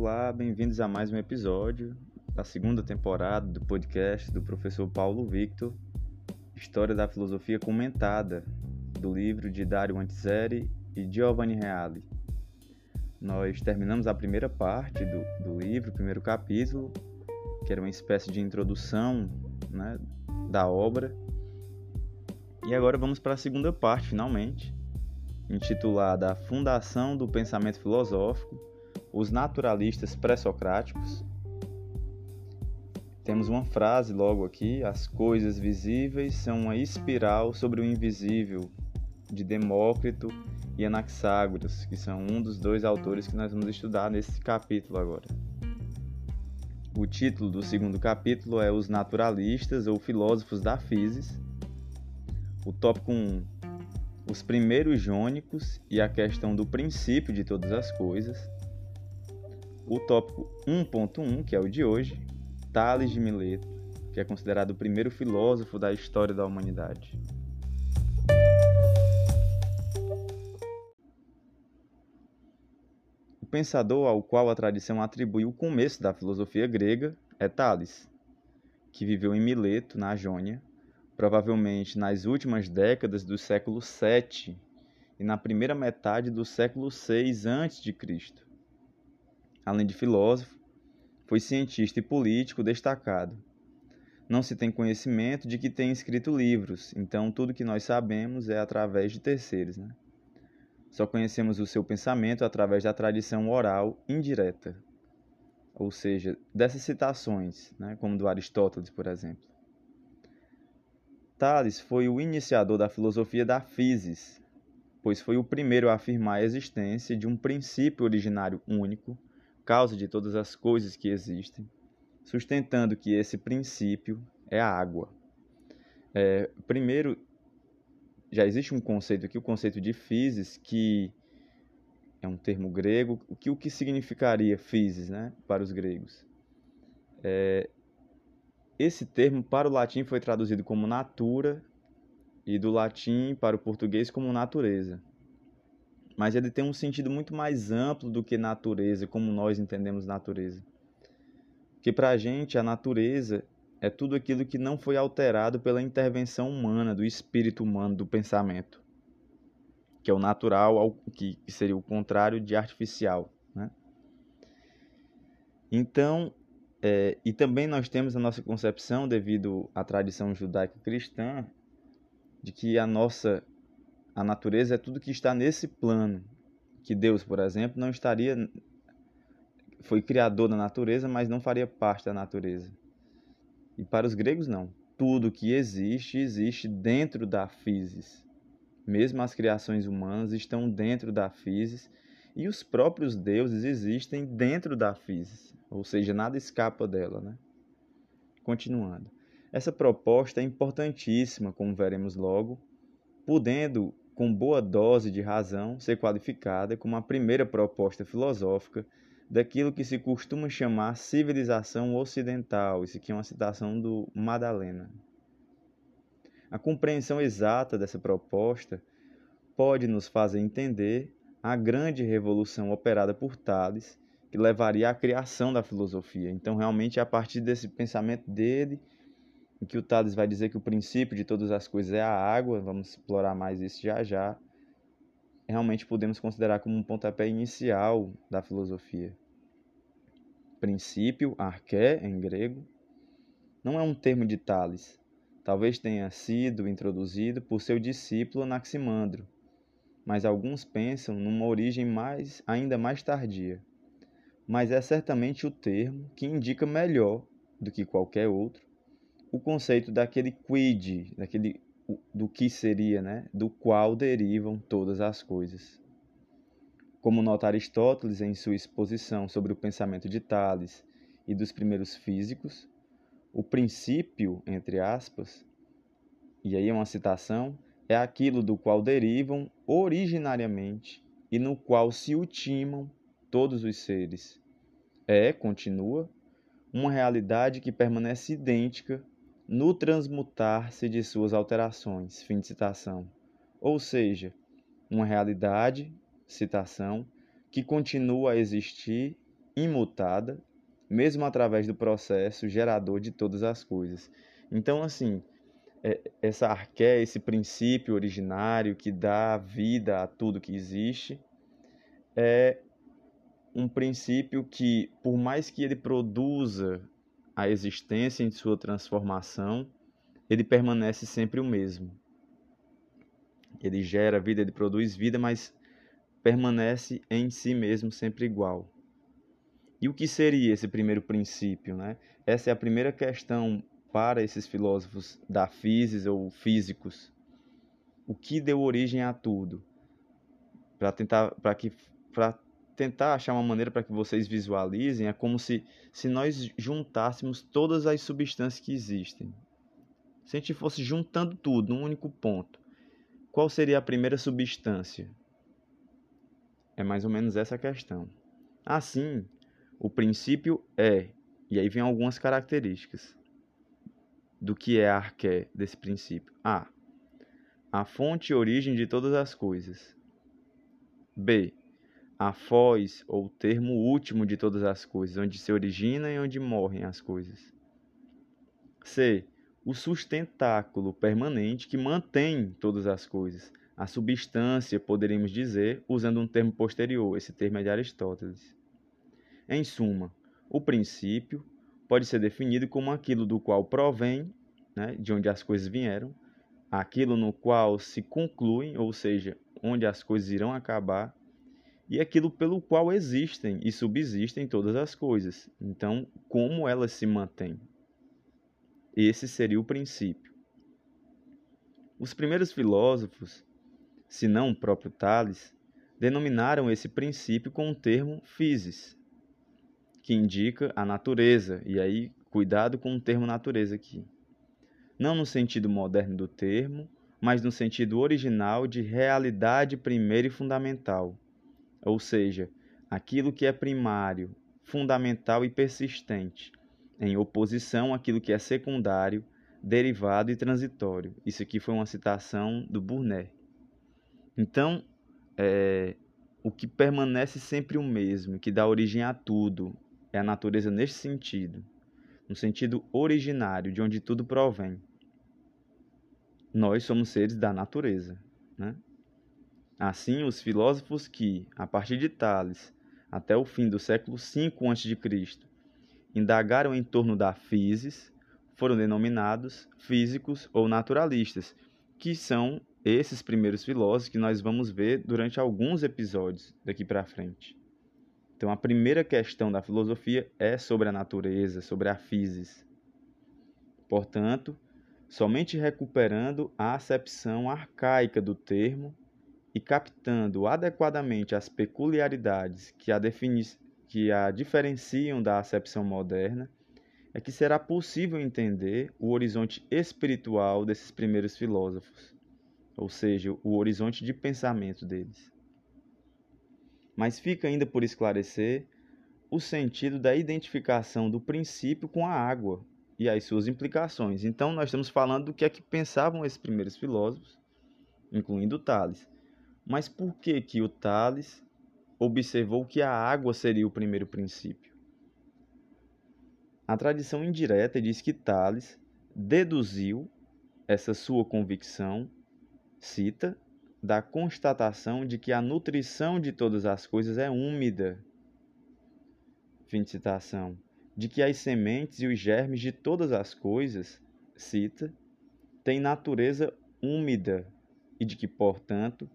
Olá, bem-vindos a mais um episódio da segunda temporada do podcast do professor Paulo Victor, História da Filosofia Comentada, do livro de Dario Antiseri e Giovanni Reale. Nós terminamos a primeira parte do, do livro, o primeiro capítulo, que era uma espécie de introdução né, da obra. E agora vamos para a segunda parte, finalmente, intitulada A Fundação do Pensamento Filosófico, os naturalistas pré-socráticos. Temos uma frase logo aqui: as coisas visíveis são uma espiral sobre o invisível, de Demócrito e Anaxágoras, que são um dos dois autores que nós vamos estudar nesse capítulo agora. O título do segundo capítulo é Os Naturalistas ou Filósofos da Physis. O tópico 1, os primeiros jônicos e a questão do princípio de todas as coisas. O tópico 1.1, que é o de hoje, Tales de Mileto, que é considerado o primeiro filósofo da história da humanidade. O pensador ao qual a tradição atribui o começo da filosofia grega é Tales, que viveu em Mileto, na Jônia, provavelmente nas últimas décadas do século VII e na primeira metade do século VI a.C. Além de filósofo, foi cientista e político destacado. Não se tem conhecimento de que tenha escrito livros, então tudo que nós sabemos é através de terceiros. Né? Só conhecemos o seu pensamento através da tradição oral indireta, ou seja, dessas citações, né, como do Aristóteles, por exemplo. Tales foi o iniciador da filosofia da physis, pois foi o primeiro a afirmar a existência de um princípio originário único, causa de todas as coisas que existem, sustentando que esse princípio é a água. É, primeiro, já existe um conceito aqui, o conceito de physis, que é um termo grego, o que, o que significaria physis né, para os gregos? É, esse termo para o latim foi traduzido como natura e do latim para o português como natureza. Mas ele tem um sentido muito mais amplo do que natureza, como nós entendemos natureza. Que para a gente a natureza é tudo aquilo que não foi alterado pela intervenção humana, do espírito humano, do pensamento, que é o natural, que seria o contrário de artificial. Né? Então, é, e também nós temos a nossa concepção, devido à tradição judaica cristã, de que a nossa a natureza é tudo que está nesse plano. Que Deus, por exemplo, não estaria. Foi criador da natureza, mas não faria parte da natureza. E para os gregos, não. Tudo que existe, existe dentro da physis. Mesmo as criações humanas estão dentro da physis e os próprios deuses existem dentro da physis, ou seja, nada escapa dela. Né? Continuando. Essa proposta é importantíssima, como veremos logo, podendo, com boa dose de razão, ser qualificada como a primeira proposta filosófica daquilo que se costuma chamar civilização ocidental. Isso aqui é uma citação do Madalena. A compreensão exata dessa proposta pode nos fazer entender a grande revolução operada por Tales, que levaria à criação da filosofia. Então, realmente, é a partir desse pensamento dele, em que o Tales vai dizer que o princípio de todas as coisas é a água, vamos explorar mais isso já já, realmente podemos considerar como um pontapé inicial da filosofia. Princípio, arqué em grego, não é um termo de Tales. Talvez tenha sido introduzido por seu discípulo Anaximandro, mas alguns pensam numa origem mais, ainda mais tardia. Mas é certamente o termo que indica melhor do que qualquer outro o conceito daquele quid, daquele do que seria, né, do qual derivam todas as coisas. Como nota Aristóteles em sua exposição sobre o pensamento de Tales e dos primeiros físicos, o princípio, entre aspas, e aí é uma citação, é aquilo do qual derivam originariamente e no qual se ultimam todos os seres. É, continua, uma realidade que permanece idêntica no transmutar-se de suas alterações. Fim de citação. Ou seja, uma realidade, citação, que continua a existir imutada, mesmo através do processo gerador de todas as coisas. Então, assim, é, essa arqué, esse princípio originário que dá vida a tudo que existe, é um princípio que, por mais que ele produza a existência em sua transformação, ele permanece sempre o mesmo. Ele gera vida, ele produz vida, mas permanece em si mesmo sempre igual. E o que seria esse primeiro princípio? Né? Essa é a primeira questão para esses filósofos da física ou físicos. O que deu origem a tudo? Para tentar, para que, para tentar achar uma maneira para que vocês visualizem, é como se, se nós juntássemos todas as substâncias que existem. Se a gente fosse juntando tudo num único ponto, qual seria a primeira substância? É mais ou menos essa a questão. Assim, o princípio é, e aí vem algumas características do que é a arqué desse princípio. A. A fonte e origem de todas as coisas. B. A foz ou termo último de todas as coisas, onde se origina e onde morrem as coisas. C. O sustentáculo permanente que mantém todas as coisas. A substância, poderíamos dizer, usando um termo posterior, esse termo é de Aristóteles. Em suma, o princípio pode ser definido como aquilo do qual provém, né, de onde as coisas vieram, aquilo no qual se concluem, ou seja, onde as coisas irão acabar, e aquilo pelo qual existem e subsistem todas as coisas. Então, como elas se mantêm? Esse seria o princípio. Os primeiros filósofos, se não o próprio Tales, denominaram esse princípio com o termo physis, que indica a natureza. E aí, cuidado com o termo natureza aqui. Não no sentido moderno do termo, mas no sentido original de realidade primeira e fundamental. Ou seja, aquilo que é primário, fundamental e persistente, em oposição àquilo que é secundário, derivado e transitório. Isso aqui foi uma citação do Burnet. Então, é, o que permanece sempre o mesmo, que dá origem a tudo, é a natureza neste sentido, no sentido originário, de onde tudo provém. Nós somos seres da natureza. Né? Assim, os filósofos que, a partir de Tales, até o fim do século V a.C., indagaram em torno da physis, foram denominados físicos ou naturalistas, que são esses primeiros filósofos que nós vamos ver durante alguns episódios daqui para frente. Então, a primeira questão da filosofia é sobre a natureza, sobre a physis. Portanto, somente recuperando a acepção arcaica do termo e captando adequadamente as peculiaridades que a, que a diferenciam da acepção moderna, é que será possível entender o horizonte espiritual desses primeiros filósofos, ou seja, o horizonte de pensamento deles mas fica ainda por esclarecer o sentido da identificação do princípio com a água e as suas implicações. Então, nós estamos falando do que é que pensavam esses primeiros filósofos, incluindo Tales. Mas por que que o Tales observou que a água seria o primeiro princípio? A tradição indireta diz que Tales deduziu essa sua convicção, cita, da constatação de que a nutrição de todas as coisas é úmida. Fim de citação. De que as sementes e os germes de todas as coisas, cita, têm natureza úmida e de que, portanto,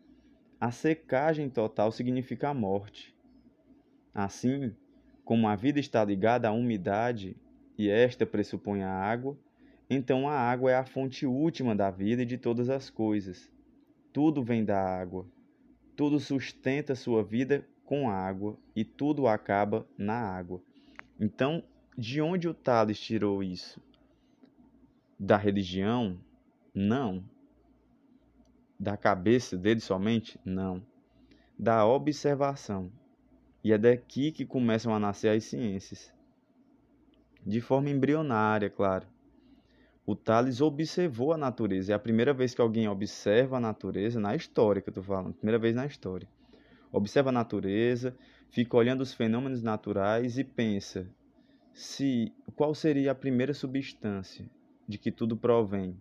a secagem total significa a morte. Assim, como a vida está ligada à umidade e esta pressupõe a água, então a água é a fonte última da vida e de todas as coisas tudo vem da água. Tudo sustenta sua vida com água e tudo acaba na água. Então, de onde o Tales tirou isso? Da religião? Não. Da cabeça dele somente? Não. Da observação. E é daqui que começam a nascer as ciências. De forma embrionária, claro o Thales observou a natureza. É a primeira vez que alguém observa a natureza na história que eu estou falando, primeira vez na história. Observa a natureza, fica olhando os fenômenos naturais e pensa se qual seria a primeira substância de que tudo provém.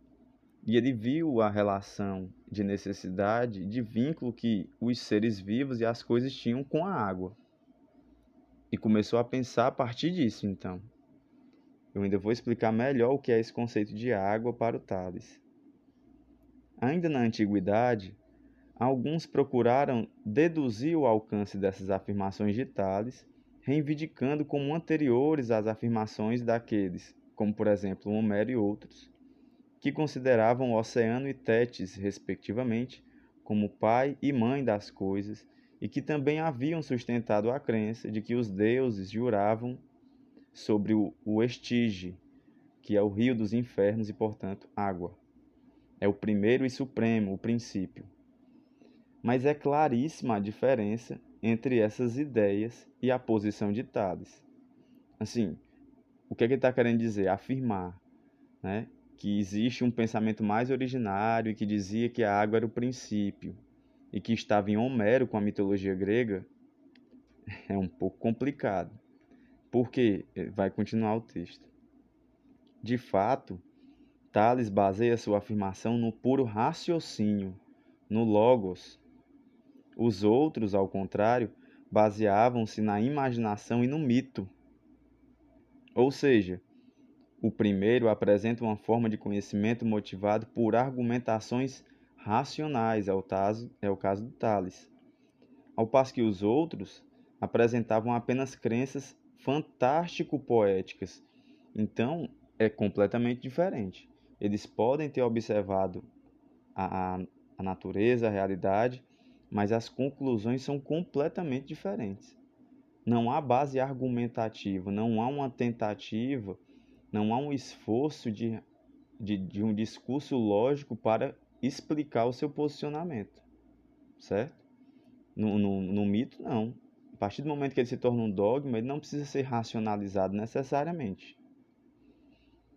E ele viu a relação de necessidade, de vínculo que os seres vivos e as coisas tinham com a água. E começou a pensar a partir disso, então. Eu ainda vou explicar melhor o que é esse conceito de água para o Tales. Ainda na antiguidade, alguns procuraram deduzir o alcance dessas afirmações de Tales, reivindicando como anteriores às afirmações daqueles, como por exemplo Homero e outros, que consideravam oceano e Tétis, respectivamente, como pai e mãe das coisas, e que também haviam sustentado a crença de que os deuses juravam sobre o, o Estige, que é o rio dos infernos e, portanto, água. É o primeiro e supremo, o princípio. Mas é claríssima a diferença entre essas ideias e a posição de Tales. Assim, o que, é que ele está querendo dizer? Afirmar né, que existe um pensamento mais originário que dizia que a água era o princípio e que estava em Homero com a mitologia grega é um pouco complicado. Porque vai continuar o texto. De fato, Tales baseia sua afirmação no puro raciocínio, no logos. Os outros, ao contrário, baseavam-se na imaginação e no mito. Ou seja, o primeiro apresenta uma forma de conhecimento motivado por argumentações racionais, é o caso, é o caso do Tales. Ao passo que os outros apresentavam apenas crenças fantástico-poéticas. Então, é completamente diferente. Eles podem ter observado a, a natureza, a realidade, mas as conclusões são completamente diferentes. Não há base argumentativa, não há uma tentativa, não há um esforço de, de, de um discurso lógico para explicar o seu posicionamento, certo? No, no, no mito, não partir do momento que ele se torna um dogma, ele não precisa ser racionalizado necessariamente.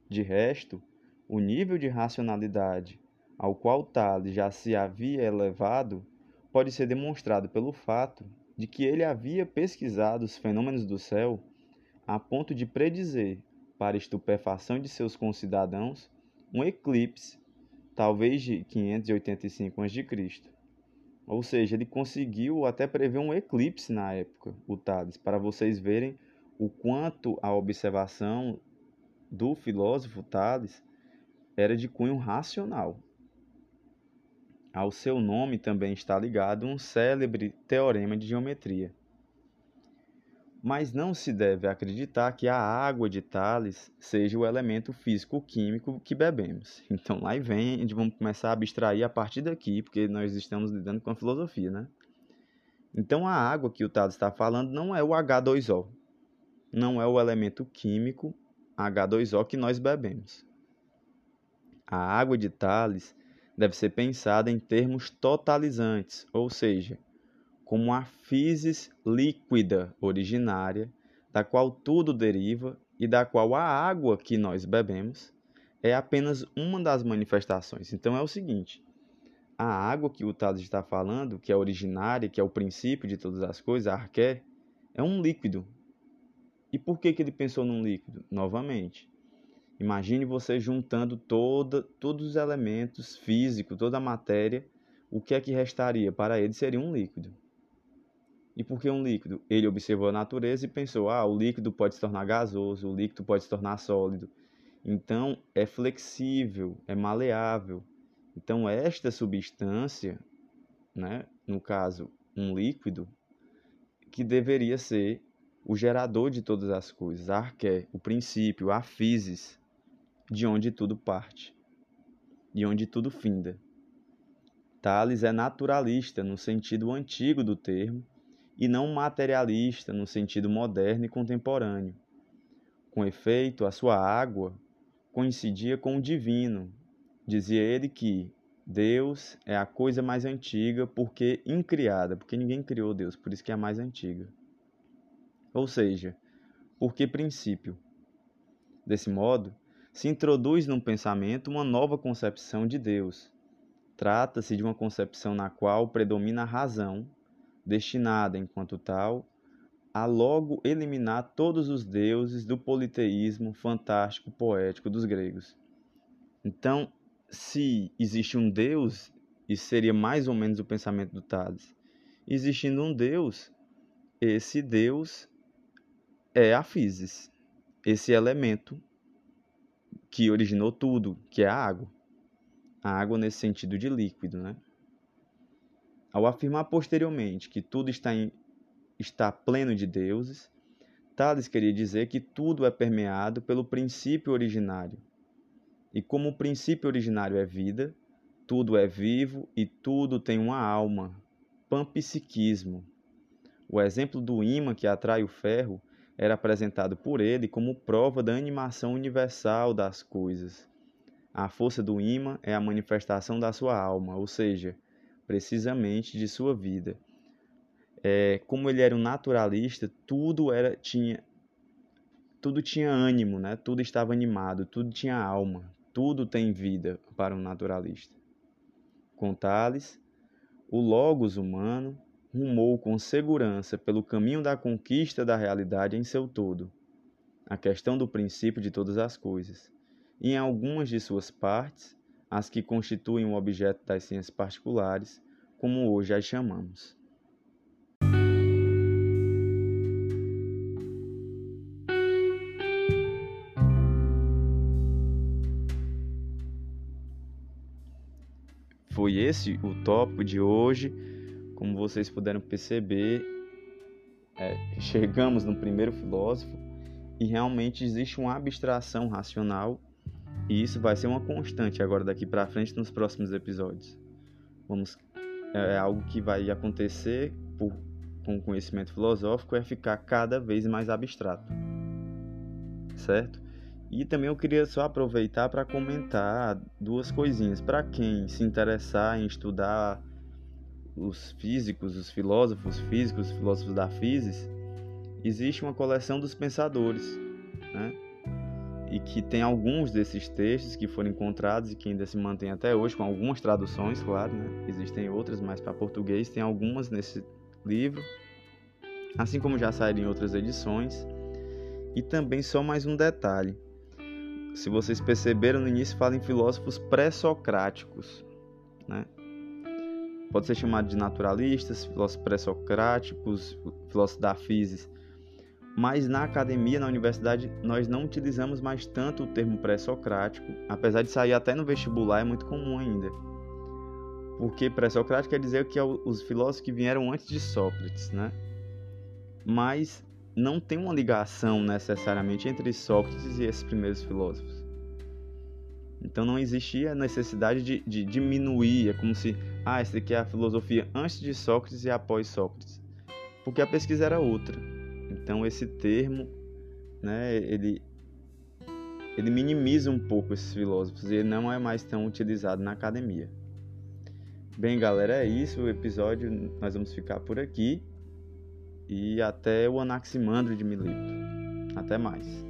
De resto, o nível de racionalidade ao qual Tales já se havia elevado pode ser demonstrado pelo fato de que ele havia pesquisado os fenômenos do céu a ponto de predizer, para estupefação de seus concidadãos, um eclipse, talvez de 585 a.C. Ou seja, ele conseguiu até prever um eclipse na época, o Tales, para vocês verem o quanto a observação do filósofo Tales era de cunho racional. Ao seu nome também está ligado um célebre teorema de geometria mas não se deve acreditar que a água de Tales seja o elemento físico-químico que bebemos. Então lá vem, a gente vamos começar a abstrair a partir daqui, porque nós estamos lidando com a filosofia, né? Então a água que o Tales está falando não é o H2O, não é o elemento químico H2O que nós bebemos. A água de Tales deve ser pensada em termos totalizantes, ou seja, como a physis líquida originária, da qual tudo deriva e da qual a água que nós bebemos é apenas uma das manifestações. Então é o seguinte: a água que o Tales está falando, que é originária, que é o princípio de todas as coisas, a arqué, é um líquido. E por que, que ele pensou num líquido? Novamente, imagine você juntando toda, todos os elementos físicos, toda a matéria, o que é que restaria? Para ele seria um líquido. E por que um líquido? Ele observou a natureza e pensou: ah, o líquido pode se tornar gasoso, o líquido pode se tornar sólido. Então, é flexível, é maleável. Então, esta substância, né, no caso, um líquido, que deveria ser o gerador de todas as coisas, a arqué, o princípio, a physis, de onde tudo parte, de onde tudo finda. Tales é naturalista no sentido antigo do termo, e não materialista no sentido moderno e contemporâneo. Com efeito, a sua água coincidia com o divino. Dizia ele que Deus é a coisa mais antiga porque incriada, porque ninguém criou Deus, por isso que é a mais antiga. Ou seja, porque princípio. Desse modo, se introduz num pensamento uma nova concepção de Deus. Trata-se de uma concepção na qual predomina a razão destinada, enquanto tal, a logo eliminar todos os deuses do politeísmo fantástico poético dos gregos. Então, se existe um Deus, isso seria mais ou menos o pensamento do Tales. Existindo um Deus, esse Deus é a physis, esse elemento que originou tudo, que é a água. A água nesse sentido de líquido, né? Ao afirmar posteriormente que tudo está, em, está pleno de deuses, Tales queria dizer que tudo é permeado pelo princípio originário, e como o princípio originário é vida, tudo é vivo e tudo tem uma alma, panpsiquismo. O exemplo do ímã que atrai o ferro era apresentado por ele como prova da animação universal das coisas. A força do ímã é a manifestação da sua alma, ou seja, precisamente de sua vida. É, como ele era um naturalista, tudo era tinha tudo tinha ânimo, né? Tudo estava animado, tudo tinha alma, tudo tem vida para um naturalista. Com Tales, o Logos humano rumou com segurança pelo caminho da conquista da realidade em seu todo, a questão do princípio de todas as coisas, em algumas de suas partes, as que constituem o objeto das ciências particulares, como hoje as chamamos. foi esse o tópico de hoje. Como vocês puderam perceber, é, chegamos no primeiro filósofo e realmente existe uma abstração racional e isso vai ser uma constante agora daqui para frente nos próximos episódios. Vamos é, é algo que vai acontecer por, com o conhecimento filosófico é ficar cada vez mais abstrato, certo? E também eu queria só aproveitar para comentar duas coisinhas. Para quem se interessar em estudar os físicos, os filósofos físicos, os filósofos da física, existe uma coleção dos pensadores, né? E que tem alguns desses textos que foram encontrados e que ainda se mantêm até hoje, com algumas traduções, claro, né? Existem outras, mas para português tem algumas nesse livro, assim como já saíram em outras edições. E também só mais um detalhe se vocês perceberam no início, fala em filósofos pré-socráticos. Né? Pode ser chamado de naturalistas, filósofos pré-socráticos, filósofos da física. Mas na academia, na universidade, nós não utilizamos mais tanto o termo pré-socrático, apesar de sair até no vestibular, é muito comum ainda. Porque pré-socrático quer dizer que é os filósofos que vieram antes de Sócrates, né? Mas não tem uma ligação necessariamente entre Sócrates e esses primeiros filósofos. Então não existia necessidade de, de diminuir, é como se, ah, essa aqui é a filosofia antes de Sócrates e após Sócrates, porque a pesquisa era outra. Então esse termo, né, ele ele minimiza um pouco esses filósofos e não é mais tão utilizado na academia. Bem, galera, é isso. O episódio nós vamos ficar por aqui e até o Anaximandro de Mileto. Até mais.